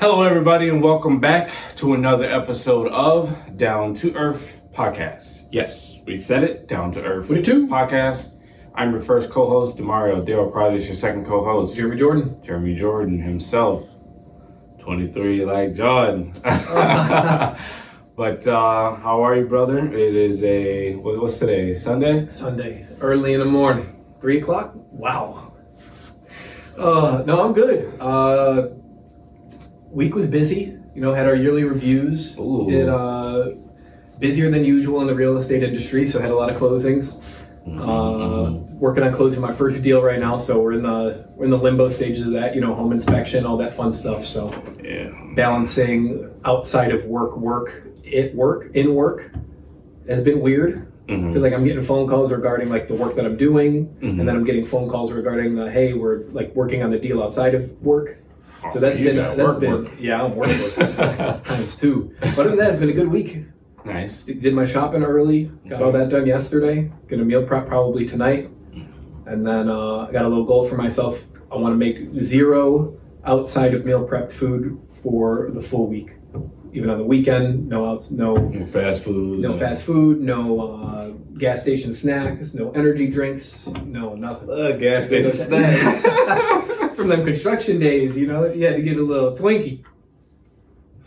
Hello, everybody, and welcome back to another episode of Down to Earth Podcast. Yes, we said it, Down to Earth We do. Podcast. I'm your first co-host, Demario Dale Crowley is your second co-host. Jeremy Jordan. Jeremy Jordan himself, 23 like John. but uh, how are you, brother? It is a what, what's today? Sunday. Sunday, early in the morning, three o'clock. Wow. Uh, no, I'm good. Uh, week was busy. You know, had our yearly reviews. Ooh. Did uh, busier than usual in the real estate industry, so had a lot of closings. Uh, working on closing my first deal right now, so we're in the we're in the limbo stages of that. You know, home inspection, all that fun stuff. So Yeah. balancing outside of work, work, it work, in work has been weird. Because like I'm getting phone calls regarding like the work that I'm doing, Mhm. and then I'm getting phone calls regarding the hey, we're like working on the deal outside of work. So that's been that's work, been work. yeah, I'm working work times two. But other than that, it's been a good week. Nice. Did my shopping early, got all that done yesterday. Gonna meal prep probably tonight, and then uh, I got a little goal for myself. I want to make zero outside of meal prepped food for the full week. Even on the weekend, no outs, no Fast food. no fast food, no uh, gas station snacks, no energy drinks, no nothing. Uh, gas station snack. From them construction days, you know. You had to get a little Twinkie.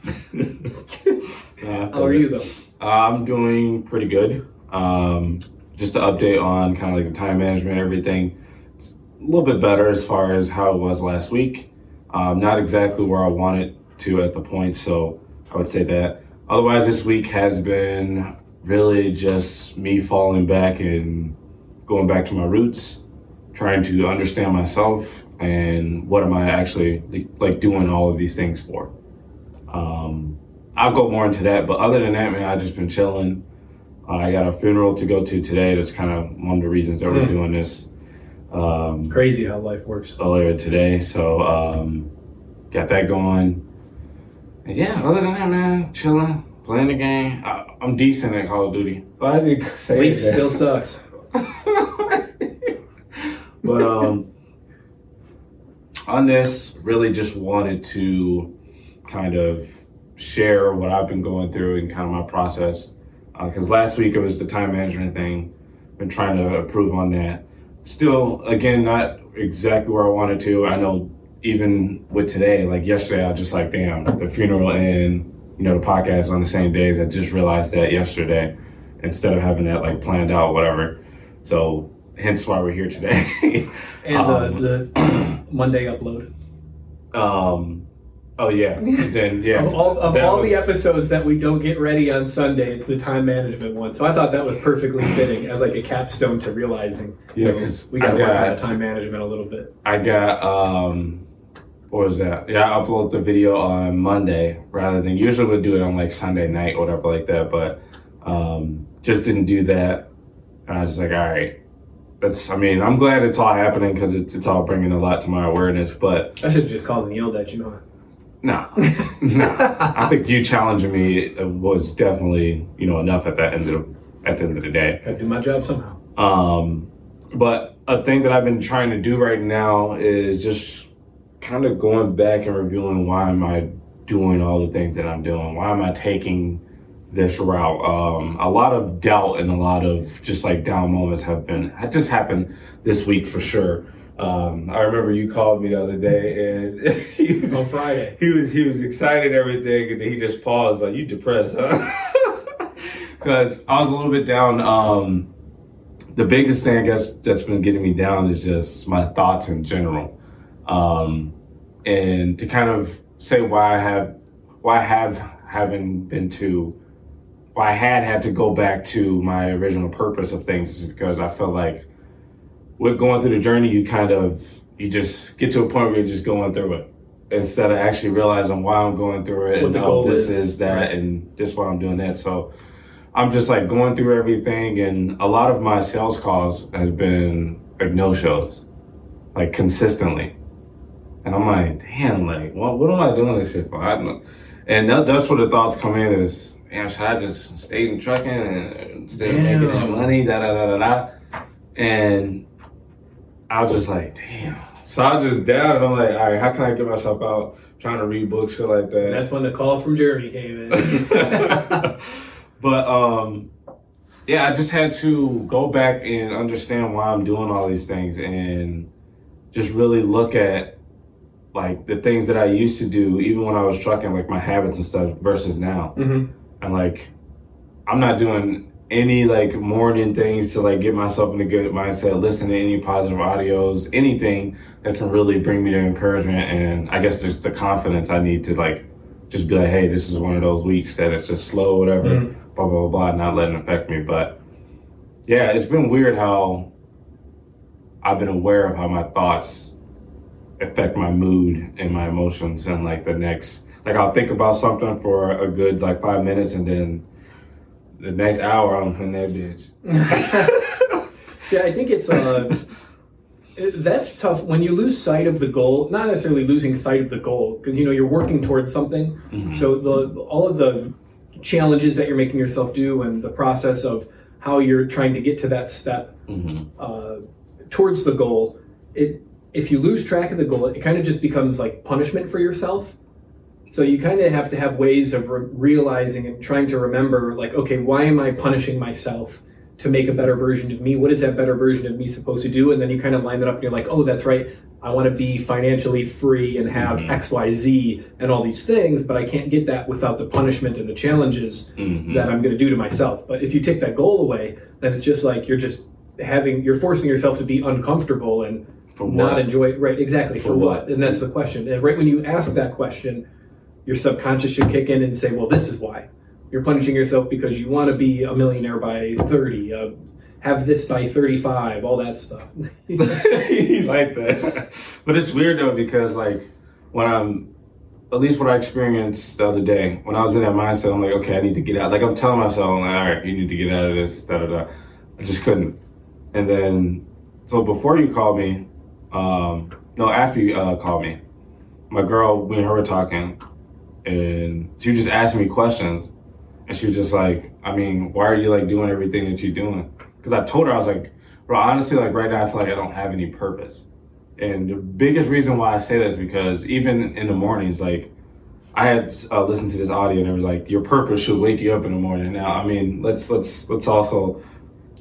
How are you though? I'm doing pretty good. Um, just to update on kind of like the time management, everything. It's a little bit better as far as how it was last week. Um, not exactly where I wanted to at the point, so I would say that. Otherwise, this week has been really just me falling back and going back to my roots, trying to understand myself and what am I actually like doing all of these things for. Um, I'll go more into that, but other than that, man, I've just been chilling. Uh, I got a funeral to go to today. That's kind of one of the reasons that we're Mm. doing this um, Crazy how life works. earlier today. So um, got that going. And yeah, other than that, man, chilling, playing the game. I, I'm decent at Call of Duty. But I didn't say Leaf still sucks. but um, on this, really just wanted to kind of share what I've been going through and kind of my process. Because last week it was the time management thing. Been trying to improve on that. Still, again, not exactly where I wanted to. I know even with today, like yesterday, I was just like, damn, the funeral and you know the podcast on the same days. I just realized that yesterday instead of having that like planned out, whatever. So hence why we're here today. And Um, the, the Monday upload. um, oh yeah, then yeah. of all, of all the episodes that we don't get ready on Sunday, it's the time management one. So I thought that was perfectly fitting as like a capstone to realizing Yeah, that 'cause we got to work on that time management a little bit. I got um, what was that? Yeah, I upload the video on Monday rather than usually would do it on like Sunday night or whatever like that, but um, just didn't do that. And I was just like, all right. That's, I mean, I'm glad it's all happening because it's, it's all bringing a lot to my awareness, but I should just call and yelled at you, know. no, no. I think you challenging me was definitely, you know, enough at the end of at the end of the day. Gotta do my job somehow. Um, but a thing that I've been trying to do right now is just kind of going back and reviewing why am I doing all the things that I'm doing? Why am I taking this route? Um, a lot of doubt and a lot of just like down moments have been had just happened this week for sure. Um, I remember you called me the other day and he, was, On Friday. he was he was excited and everything, and then he just paused like, "You depressed, huh?" Because I was a little bit down. Um, the biggest thing I guess that's been getting me down is just my thoughts in general, um, and to kind of say why I have why I have haven't been to why I had had to go back to my original purpose of things because I felt like with going through the journey, you kind of you just get to a point where you're just going through it instead of actually realizing why I'm going through it What and the oh, this is, is that right. and this why I'm doing that. So I'm just like going through everything, and a lot of my sales calls has been like no shows, like consistently. And I'm like, damn, like, what, what am I doing this shit for? I don't know. And that, that's where the thoughts come in is, damn, should I just stay in trucking and still making that Damn. money, da da da da da. And I was just like, damn. So I was just down, and I'm like, all right, how can I get myself out? trying to read books, shit like And that. that's when the call from Jeremy came in. but um, yeah, I just had to go back and understand why I'm doing all these things and just really look at like the things that I used to do, even when I was trucking, like my habits and stuff, versus now. hmm And like, I'm not doing any like morning things to like get myself in a good mindset, listen to any positive audios, anything that can really bring me to encouragement and I guess just the confidence I need to like just be like, hey, this is one of those weeks that it's just slow, whatever, Mhm. blah, blah, blah, blah, not letting it affect me. But yeah, it's been weird how I've been aware of how my thoughts affect my mood and my emotions and like the next like I'll think about something for a good like five minutes and then the next hour I'm in that bitch. yeah, I think it's uh, that's tough when you lose sight of the goal. Not necessarily losing sight of the goal because you know you're working towards something. Mhm. So the all of the challenges that you're making yourself do and the process of how you're trying to get to that step Mhm. uh, towards the goal, it if you lose track of the goal, it kind of just becomes like punishment for yourself. So you kind of have to have ways of re- realizing and trying to remember, like, okay, why am I punishing myself to make a better version of me? What is that better version of me supposed to do? And then you kind of line that up, and you're like, oh, that's right. I want to be financially free and have Mhm. X, Y, Z, and all these things, but I can't get that without the punishment and the challenges Mhm. that I'm going to do to myself. But if you take that goal away, then it's just like you're just having you're forcing yourself to be uncomfortable and For not enjoy it. Right, exactly. For, For what? what? And that's the question. And right when you ask that question, your subconscious should kick in and say, "Well, this is why." You're punishing yourself because you want to be a millionaire by 30, uh, have this by 35, all that stuff. He's like that. But it's weird though because like when I'm at least what I experienced the other day, when I was in that mindset, I'm like, okay, I need to get out. Like I'm telling myself, I'm like, all right, you need to get out of this, da da da. I just couldn't. And then so before you called me, um, no, after you uh, called me, my girl, and her were talking, and she was just asking me questions, and she was just like, I mean, why are you like doing everything that you're doing? Because I told her I was like, bro, honestly, like right now, I feel like I don't have any purpose. And the biggest reason why I say that is because even in the mornings, like I had uh, listened to this audio and it was like, your purpose should wake you up in the morning. Now, I mean, let's let's let's also,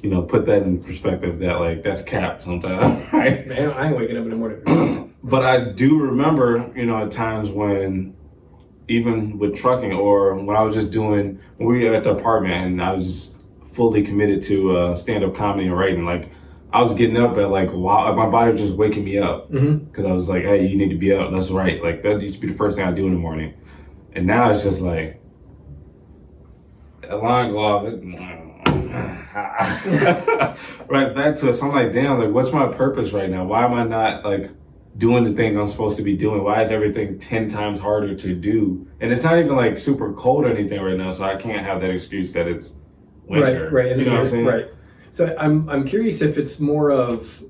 you know, put that in perspective that like that's capped sometimes, right? Man, I ain't waking up in the morning. but I do remember, you know, at times when, even with trucking or when I was just doing, when we were at the apartment and I was just fully committed to uh, stand up comedy and writing, like I was getting up at like, wow, my body was just waking me up because I was like, hey, you need to be up. That's right. Like that used to be the first thing I do in the morning. And now it's just like, alarm go off. right back to it. So I'm like, damn, like, what's my purpose right now? Why am I not like doing the things I'm supposed to be doing? Why is everything 10 times harder to do? And it's not even like super cold or anything right now, so I can't have that excuse that it's winter. Right, right. You know what I'm saying? Right. So I'm I'm curious if it's more of.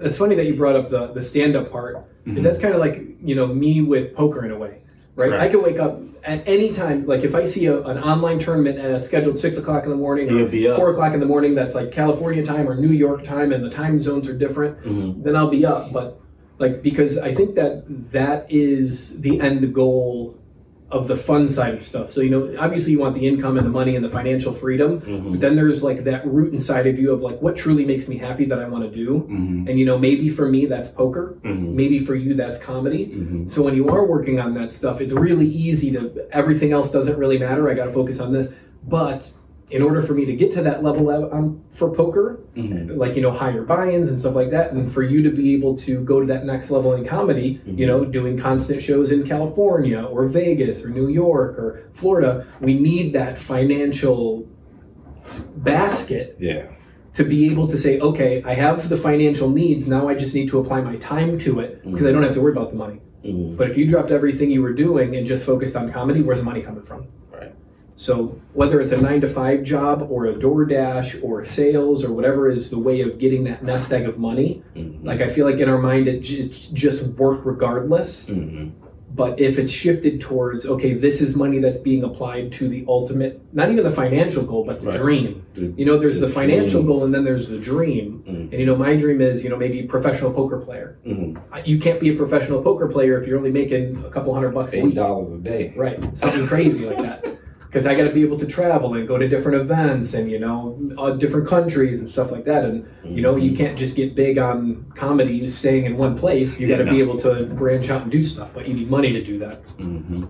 It's funny that you brought up the the stand up part because Mhm. that's kind of like you know me with poker in a way, right? I Correct. can wake up at any time. Like if I see a, an online tournament uh, scheduled six o'clock in the morning or four o'clock in the morning, that's like California time or New York time, and the time zones are different. Mhm. Then I'll be up. But like because I think that that is the end goal of the fun side of stuff. So you know, obviously you want the income and the money and the financial freedom. Mhm. But then there's like that root inside of you of like what truly makes me happy that I want to do. Mhm. And you know, maybe for me that's poker. Mhm. Maybe for you that's comedy. Mhm. So when you are working on that stuff, it's really easy to everything else doesn't really matter. I got to focus on this. But in order for me to get to that level um, for poker, Mhm. like you know higher buy-ins and stuff like that, and for you to be able to go to that next level in comedy, you know, doing constant shows in California or Vegas or New York or Florida, we need that financial basket Yeah. to be able to say, okay, I have the financial needs. Now I just need to apply my time to it because I don't have to worry about the money. Mhm. But if you dropped everything you were doing and just focused on comedy, where's the money coming from? So whether it's a nine to five job or a DoorDash or sales or whatever is the way of getting that nest egg of money, Mhm. like I feel like in our mind it j- just work regardless. Mhm. But if it's shifted towards, okay, this is money that's being applied to the ultimate, not even the financial goal, but the Right. dream. The- You know, there's the the financial dream. goal and then there's the dream. Mm. And you know, my dream is, you know, maybe professional poker player. Mhm. You can't be a professional poker player if you're only making a couple hundred bucks a Eight week. dollars a day. Right, something crazy like that. Because I got to be able to travel and go to different events and you know uh, different countries and stuff like that. And you know you can't just get big on comedy staying in one place. You got to Yeah, be able to branch out and do stuff, but you need money to do that. hmm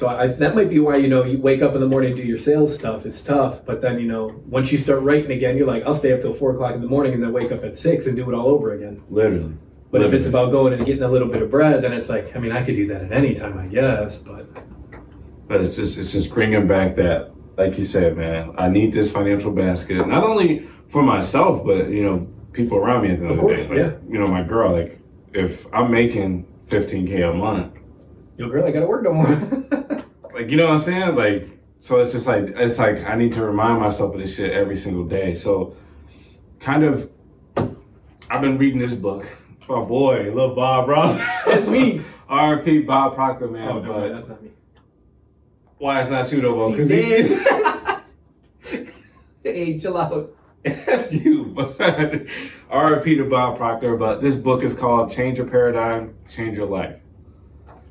So I, that might be why you know you wake up in the morning and do your sales stuff. It's tough, but then you know once you start writing again, you're like, I'll stay up till four o'clock in the morning and then wake up at six and do it all over again. Literally. But if it's about going and getting a little bit of bread, then it's like, I mean, I could do that at any time, I guess, but But it's just it's just bringing back that, like you said, man. I need this financial basket, not only for myself, but you know, people around me at the end Of of, the course, day. Like, yeah. You know, my girl. Like, if I'm making 15k a month, yo, girl, I got to work no more. like you know what I'm saying? Like, so it's just like it's like I need to remind myself of this shit every single day. So, kind of, I've been reading this book. My boy, little Bob Ross. That's me. R.P. Bob Proctor, man. oh no, but that's not me. Why it's not you though? Bo? See, 'Cause he- hey, chill out. That's you. But RIP to Bob Proctor. But this book is called Change Your Paradigm, Change Your Life.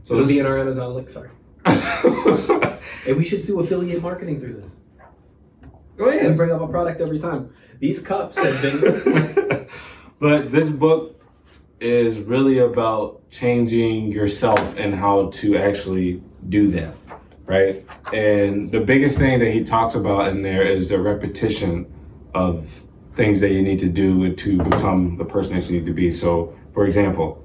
So It'll be in our Amazon link. Sorry. and we should do affiliate marketing through this. Oh, Go We ahead. bring up a product every time. These cups have been. but this book is really about changing yourself and how to actually do that, right? And the biggest thing that he talks about in there is the repetition of things that you need to do to become the person that you need to be. So, for example,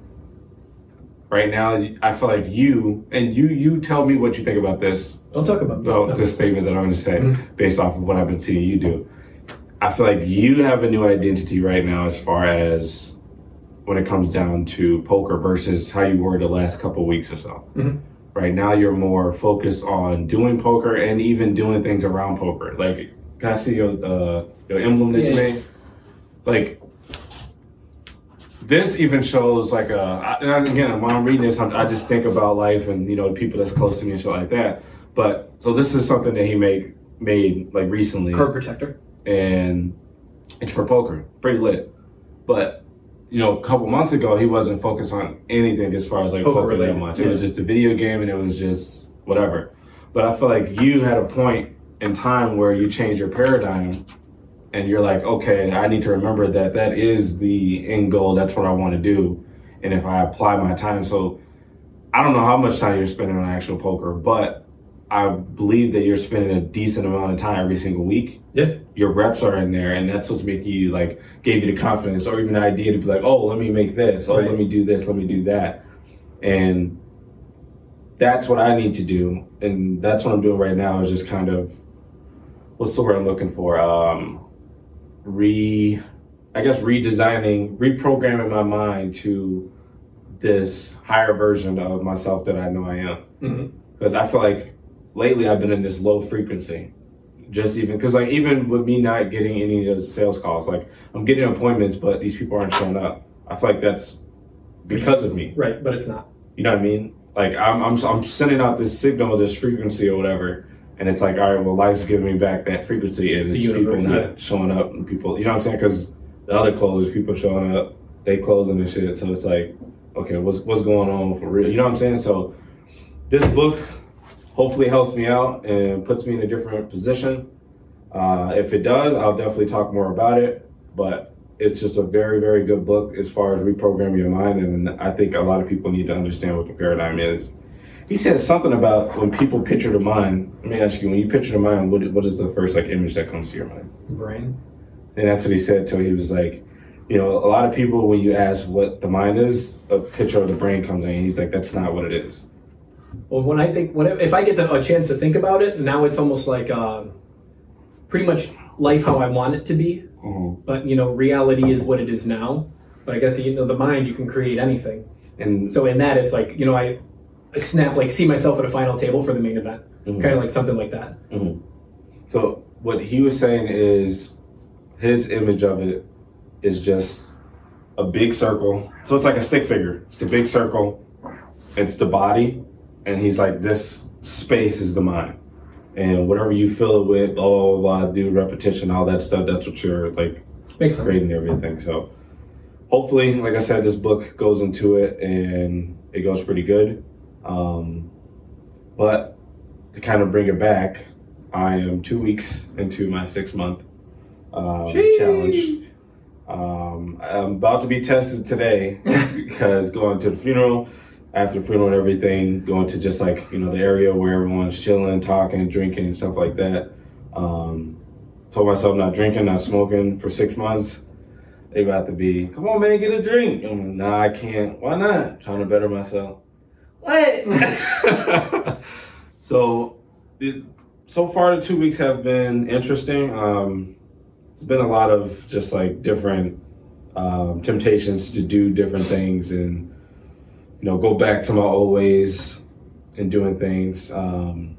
right now I feel like you and you you tell me what you think about this Don't talk about well, no. this statement that I'm going to say Mhm. based off of what I've been seeing you do. I feel like you have a new identity right now as far as when it comes down to poker versus how you were the last couple weeks or so. Mhm. Right now, you're more focused on doing poker and even doing things around poker. Like, can I see your uh, your emblem that you made? Like, this even shows like a. And again, when I'm reading this, I'm, I just think about life and you know the people that's close to me and shit like that. But so this is something that he made made like recently, Card protector. and it's for poker, pretty lit. But you know, a couple months ago, he wasn't focused on anything as far as like Poker poker, that much. It was just a video game, and it was just whatever. But I feel like you had a point in time where you changed your paradigm, and you're like, okay, I need to remember that that is the end goal. That's what I want to do, and if I apply my time, so I don't know how much time you're spending on actual poker, but I believe that you're spending a decent amount of time every single week Yeah. your reps are in there and that's what's making you like gave you the confidence or even the idea to be like oh let me make this oh Right. let me do this let me do that and that's what i need to do and that's what i'm doing right now is just kind of what's the word i'm looking for um re i guess redesigning reprogramming my mind to this higher version of myself that i know i am Mhm. because i feel like lately i've been in this low frequency. Just even because like even with me not getting any of the sales calls like i'm getting appointments but these people aren't showing up. I feel like that's because of me. Right, but it's not. you know what i mean? Like i'm i'm, I'm sending out this signal this frequency or whatever and it's like all right well life's giving me back that frequency and it's people not yeah. showing up and people you know what i'm saying? Because the other closers people showing up they closing and shit so it's like okay what's what's going on for real? You know what i'm saying? So this book hopefully helps me out and puts me in a different position. Uh, if it does, I'll definitely talk more about it. But it's just a very, very good book as far as reprogramming your mind. And I think a lot of people need to understand what the paradigm is. He said something about when people picture the mind. Let me ask you: When you picture the mind, what, what is the first like image that comes to your mind? Brain. And that's what he said. So he was like, you know, a lot of people when you ask what the mind is, a picture of the brain comes in. He's like, that's not what it is. Well, when I think, when if I get the, a chance to think about it, now it's almost like uh, pretty much life how I want it to be. Mhm. But you know, reality is what it is now. But I guess you know, the mind you can create anything. And So in that, it's like you know, I, snap like see myself at a final table for the main event, Mhm. kind of like something like that. So what he was saying is his image of it is just a big circle. So it's like a stick figure. It's a big circle it's the body, and he's like, this space is the mind, and whatever you fill it with, blah blah blah, do repetition, all that stuff. That's what you're like Makes sense. creating everything. So hopefully, like I said, this book goes into it and it goes pretty good. Um, but to kind of bring it back, I am two weeks into my six month um, challenge. Um, I'm about to be tested today because going to the funeral, after funeral and everything, going to just like you know the area where everyone's chilling, talking, drinking, and stuff like that. Um, told myself not drinking, not smoking for six months. They about to be, come on, man, get a drink. I'm like, nah, I can't. Why not? trying to better myself. What? so, it, so far the two weeks have been interesting. Um, it's been a lot of just like different um, temptations to do different things and you know go back to my old ways and doing things. Um,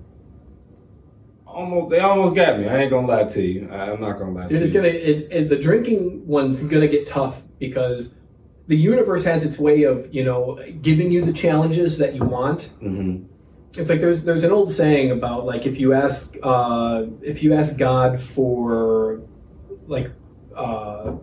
almost, they almost got me. I ain't gonna lie to you. I, I'm not gonna lie to It's you. gonna it, it, the drinking one's gonna get tough because the universe has its way of you know giving you the challenges that you want. hmm It's like there's there's an old saying about like if you ask uh, if you ask God for like uh,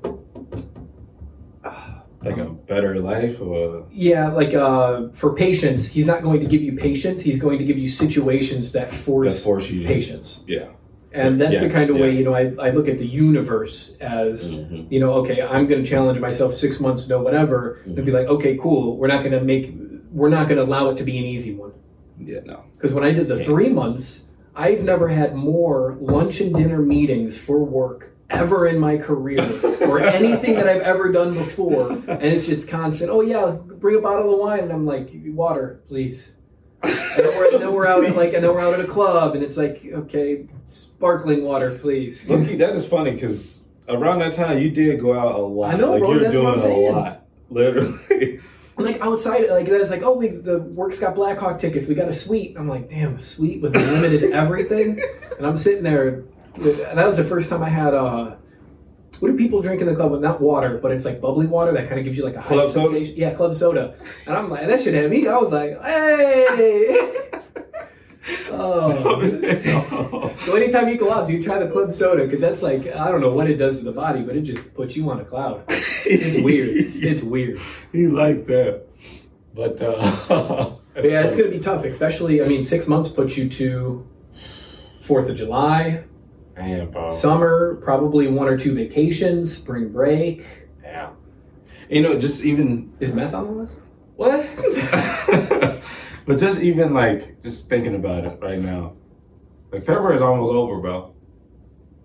Like a better life, or yeah like uh, for patience, He's not going to give you patience. He's going to give you situations that that force force you. patience. Yeah. And that's the kind of way you know I, I look at the universe as hmm you know, okay, I'm going to challenge myself six months, no, whatever, and Mm-hmm. be like, okay, cool. We're not going to make, we're not going to allow it to be an easy one. Yeah. No. Because when I did the Okay. three months, I've never had more lunch and dinner meetings for work ever in my career or anything that I've ever done before. And it's just constant, oh, yeah, bring a bottle of wine. And I'm like, water, please. And we're, then we're out at like, and then we're out at a club, and it's like, okay, sparkling water, please. Loki, that is funny because around that time you did go out a lot. I know, like bro, you're that's what doing I'm saying. a lot, literally. Like outside, like then it's like, oh, we the work's got Blackhawk tickets. We got a suite. I'm like, damn, a suite with limited everything. And I'm sitting there, and that was the first time I had uh, what do people drink in the club with? Not water, but it's like bubbly water that kind of gives you like a high Club soda? sensation. Yeah, club soda. And I'm like, that should had me. I was like, hey. oh. So anytime you go out, do you try the club soda? Because that's like I don't know what it does to the body, but it just puts you on a cloud. It's weird. It's weird. he like that, but uh, But yeah, it's going to be tough, especially. I mean, six months puts you to Fourth of July, Man, bro. Uh, summer, probably one or two vacations, spring break. yeah. You know, just even Is meth on the list? what? but just even like just thinking about it right now, like February is almost over, bro.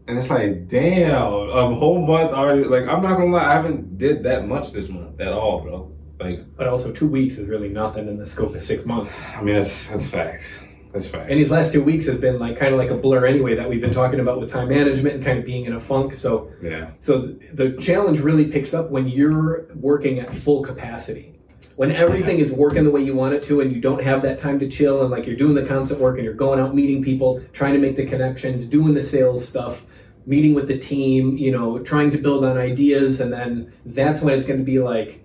And it's like, damn, a whole month already. Like, I'm not gonna lie, I haven't did that much this month at all, bro. Like, But also, two weeks is really nothing in the scope of six months. I mean, that's that's facts. That's facts. And these last two weeks have been like kind of like a blur anyway. That we've been talking about with time management and kind of being in a funk. So, yeah. so the challenge really picks up when you're working at full capacity. When everything is working the way you want it to, and you don't have that time to chill, and like you're doing the constant work, and you're going out meeting people, trying to make the connections, doing the sales stuff, meeting with the team, you know, trying to build on ideas, and then that's when it's going to be like,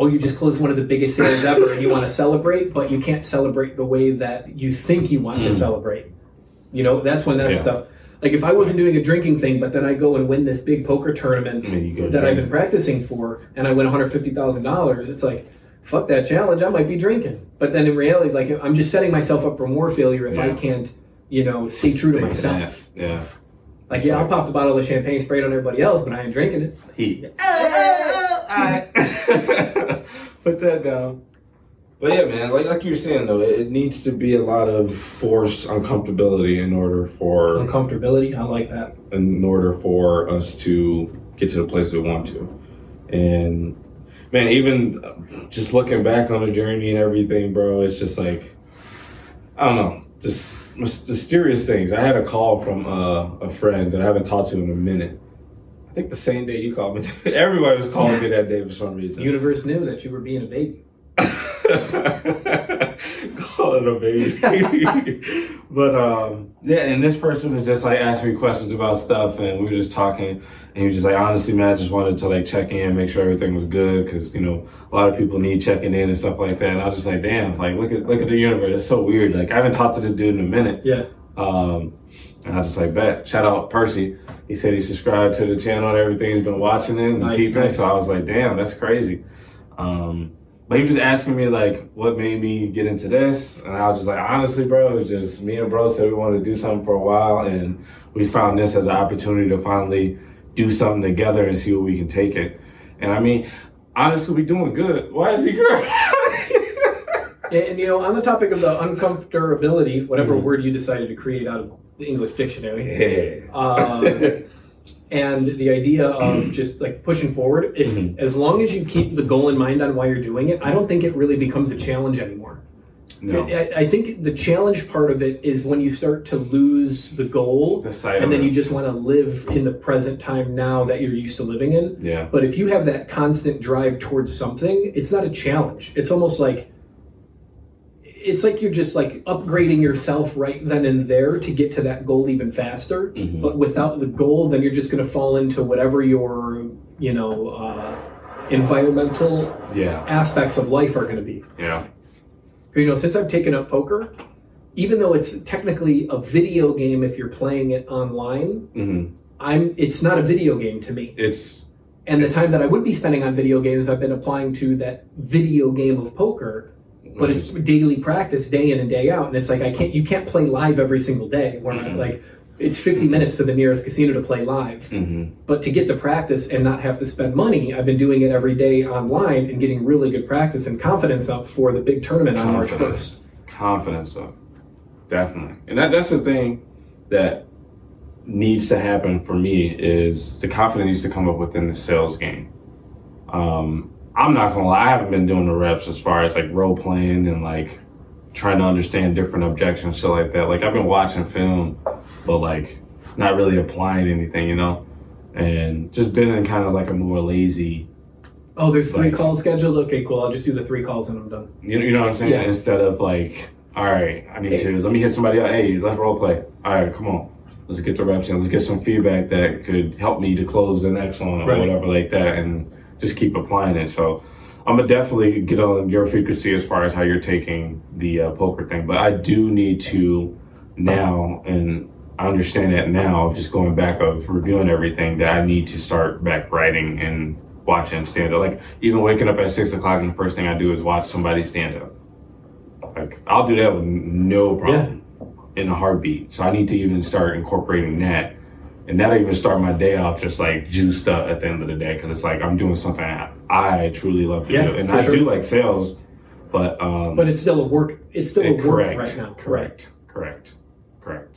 oh, you just closed one of the biggest sales ever, and you want to celebrate, but you can't celebrate the way that you think you want to Mm. celebrate. You know, that's when that Yeah. stuff. Like if I wasn't doing a drinking thing, but then I go and win this big poker tournament And then you go that I've been practicing for, and I win one hundred fifty thousand dollars, it's like, fuck that challenge. I might be drinking, but then in reality, like I'm just setting myself up for more failure if I can't, you know, stay true to myself. that. Yeah. Like, yeah, I'll pop the bottle of champagne, spray it on everybody else, but I ain't drinking it. He. Put that down. But yeah, man, like like you were saying though, it, it needs to be a lot of force uncomfortability in order for Uncomfortability, I like that. in order for us to get to the place we want to. And man, even just looking back on the journey and everything, bro, it's just like I don't know, just mysterious things. I had a call from uh, a friend that I haven't talked to in a minute. Think the same day you called me. Everybody was calling me that day for some The reason. universe knew that you were being a baby. Calling calling him baby. but um, yeah, and this person was just like asking me questions about stuff, and we were just talking. And he was just like, honestly, man, I just wanted to like check in, make sure everything was good, because you know a lot of people need checking in and stuff like that. And I was just like, damn, like look at look at the universe. It's so weird. Like I haven't talked to this dude in a minute. Yeah. Um, and I was just like, bet. Shout out Percy. He said he subscribed to the channel and everything. He's been watching it and Nice, keeping nice. it. So I was like, damn, that's crazy. Um, but he was just asking me like what made me get into this, and I was just like, honestly, bro, it was just me and bro said we wanted to do something for a while, and we found this as an opportunity to finally do something together and see where we can take it. And I mean, honestly, we doing good. Why is he crying? And, and, you know, on the topic of the uncomfortability, whatever Mhm. word you decided to create out of the English dictionary, uh, and the idea of just like pushing forward, if Mhm. as long as you keep the goal in mind on why you're doing it, I don't think it really becomes a challenge anymore. no, I, I think the challenge part of it is when you start to lose the goal, the and then it. you just want to live in the present time now that you're used to living in. yeah, But if you have that constant drive towards something, it's not a challenge. It's almost like it's like you're just like upgrading yourself right then and there to get to that goal even faster. Mhm. But without the goal, then you're just going to fall into whatever your you know uh, environmental yeah, aspects of life are going to be. Yeah. you know, since I've taken up poker, even though it's technically a video game if you're playing it online, hmm I'm it's not a video game to me. It's And the It's- time that I would be spending on video games, I've been applying to that video game of poker, but it's daily practice, day in and day out. And it's like I can't, you can't play live every single day. Where Mhm. like it's 50 minutes to the nearest casino to play live. Mhm. But to get the practice and not have to spend money, I've been doing it every day online and getting really good practice and confidence up for the big tournament on March 1st. confidence up, definitely. And that that's the thing that needs to happen for me is the confidence needs to come up within the sales game. Um, I'm not gonna lie, I haven't been doing the reps as far as like role playing and like trying to understand different objections, shit like that. Like I've been watching film, but like not really applying anything, you know, and just been in kind of like a more lazy Oh, there's three Like- calls scheduled. Okay, cool. I'll just do the three calls and I'm done. You know, you know what I'm saying? Yeah. Instead of like, all right, I need to let me hit somebody out. Hey, let's role play. All right, come on, let's get the reps in. Let's get some feedback that could help me to close the next one or Right. whatever like that, and just keep applying it. So I'm gonna definitely get on your frequency as far as how you're taking the uh, poker thing, but I do need to now, and I understand that now. Just going back of reviewing everything, that I need to start back writing and watching stand up. Like even waking up at six o'clock and the first thing I do is watch somebody stand up. Like I'll do that with no problem in a heartbeat. So I need to even start incorporating that. And that'll even start my day off just like juiced up at the end of the day because it's like I'm doing something I, I truly love to Yeah, do. And I sure. do like sales, but um But it's still a work. It's still a work correct, right now. correct, correct, correct.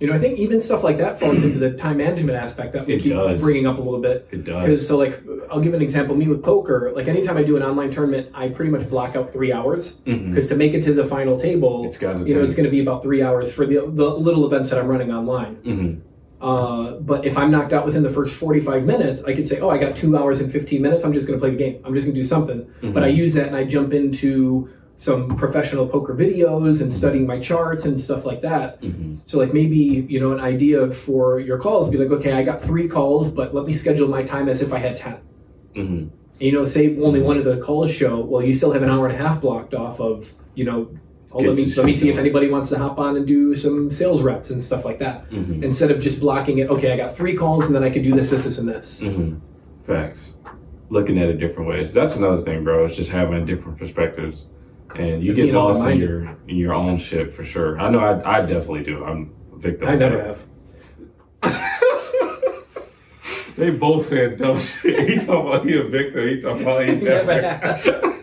You know, I think even stuff like that falls into the time management aspect that we It keep does. bringing up a little bit. It does. Because so, like, I'll give an example. Me with poker, like, anytime I do an online tournament, I pretty much block out three hours because to make it to the final table, It's got to you know, it's going to be about three hours for the the little events that I'm running online. hmm Uh, but if I'm knocked out within the first 45 minutes, I could say, oh, I got two hours and 15 minutes. I'm just going to play the game. I'm just going to do something. But I use that and I jump into some professional poker videos and studying my charts and stuff like that. hmm So like maybe you know an idea for your calls be like, okay, I got three calls, but let me schedule my time as if I had ten. hmm you know, say only one of the calls show. Well, you still have an hour and a half blocked off of you know. Oh, let me let me see if anybody wants to hop on and do some sales reps and stuff like that. hmm Instead of just blocking it. Okay, I got three calls and then I could do this, this, this, and this. hmm Facts. Looking at it different ways. That's another thing, bro. It's just having different perspectives, and you get You know, lost in your in your own shit for sure. I know. I, I definitely do. I'm a victim. I never that. have. they both said dumb shit. He talking about he a victim. He talking about he Never never.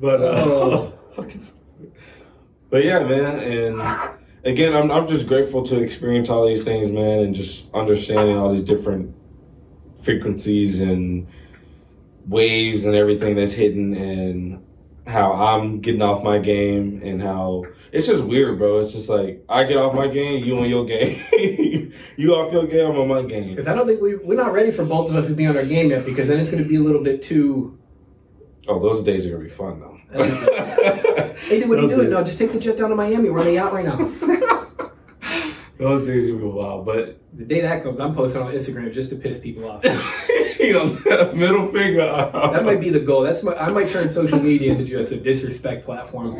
but uh, Oh. But yeah, man. And again, I'm I'm just grateful to experience all these things, man, and just understanding all these different frequencies and waves and everything that's hidden and how I'm getting off my game and how it's just weird, bro. It's just like I get off my game, you on your game. you off your game, I'm on my game. Because I don't think we we're not ready for both of us to be on our game yet. Because then it's going to be a little bit too. Oh, those days are gonna be fun though. Hey, dude, what are you doing? No, just take the jet down to Miami. We're on a yacht right now. Those days gonna be wild, but The day that comes, I'm posting on Instagram just to piss people off. you know, middle finger. That might be the goal. That's my. I might turn social media into just a disrespect platform.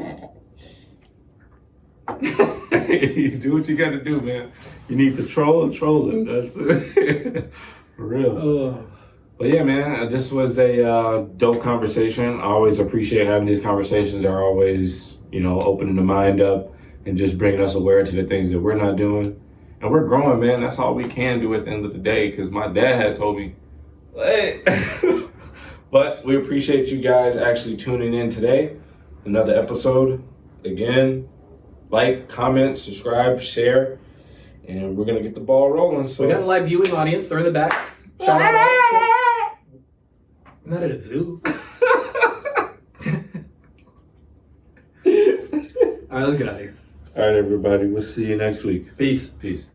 you do what you got to do, man. You need to troll and troll it. That's it. For real. Oh, But yeah, man, this was a uh, dope conversation. I always appreciate having these conversations. They're always, you know, opening the mind up and just bringing us aware to the things that we're not doing. And we're growing, man. That's all we can do at the end of the day. Because my dad had told me, hey. but we appreciate you guys actually tuning in today. Another episode. Again, like, comment, subscribe, share, and we're gonna get the ball rolling. So we got a live viewing audience. They're in the back. Shout out. I'm not at a zoo. All right, let's get out of here. All right, everybody. We'll see you next week. Peace. Peace.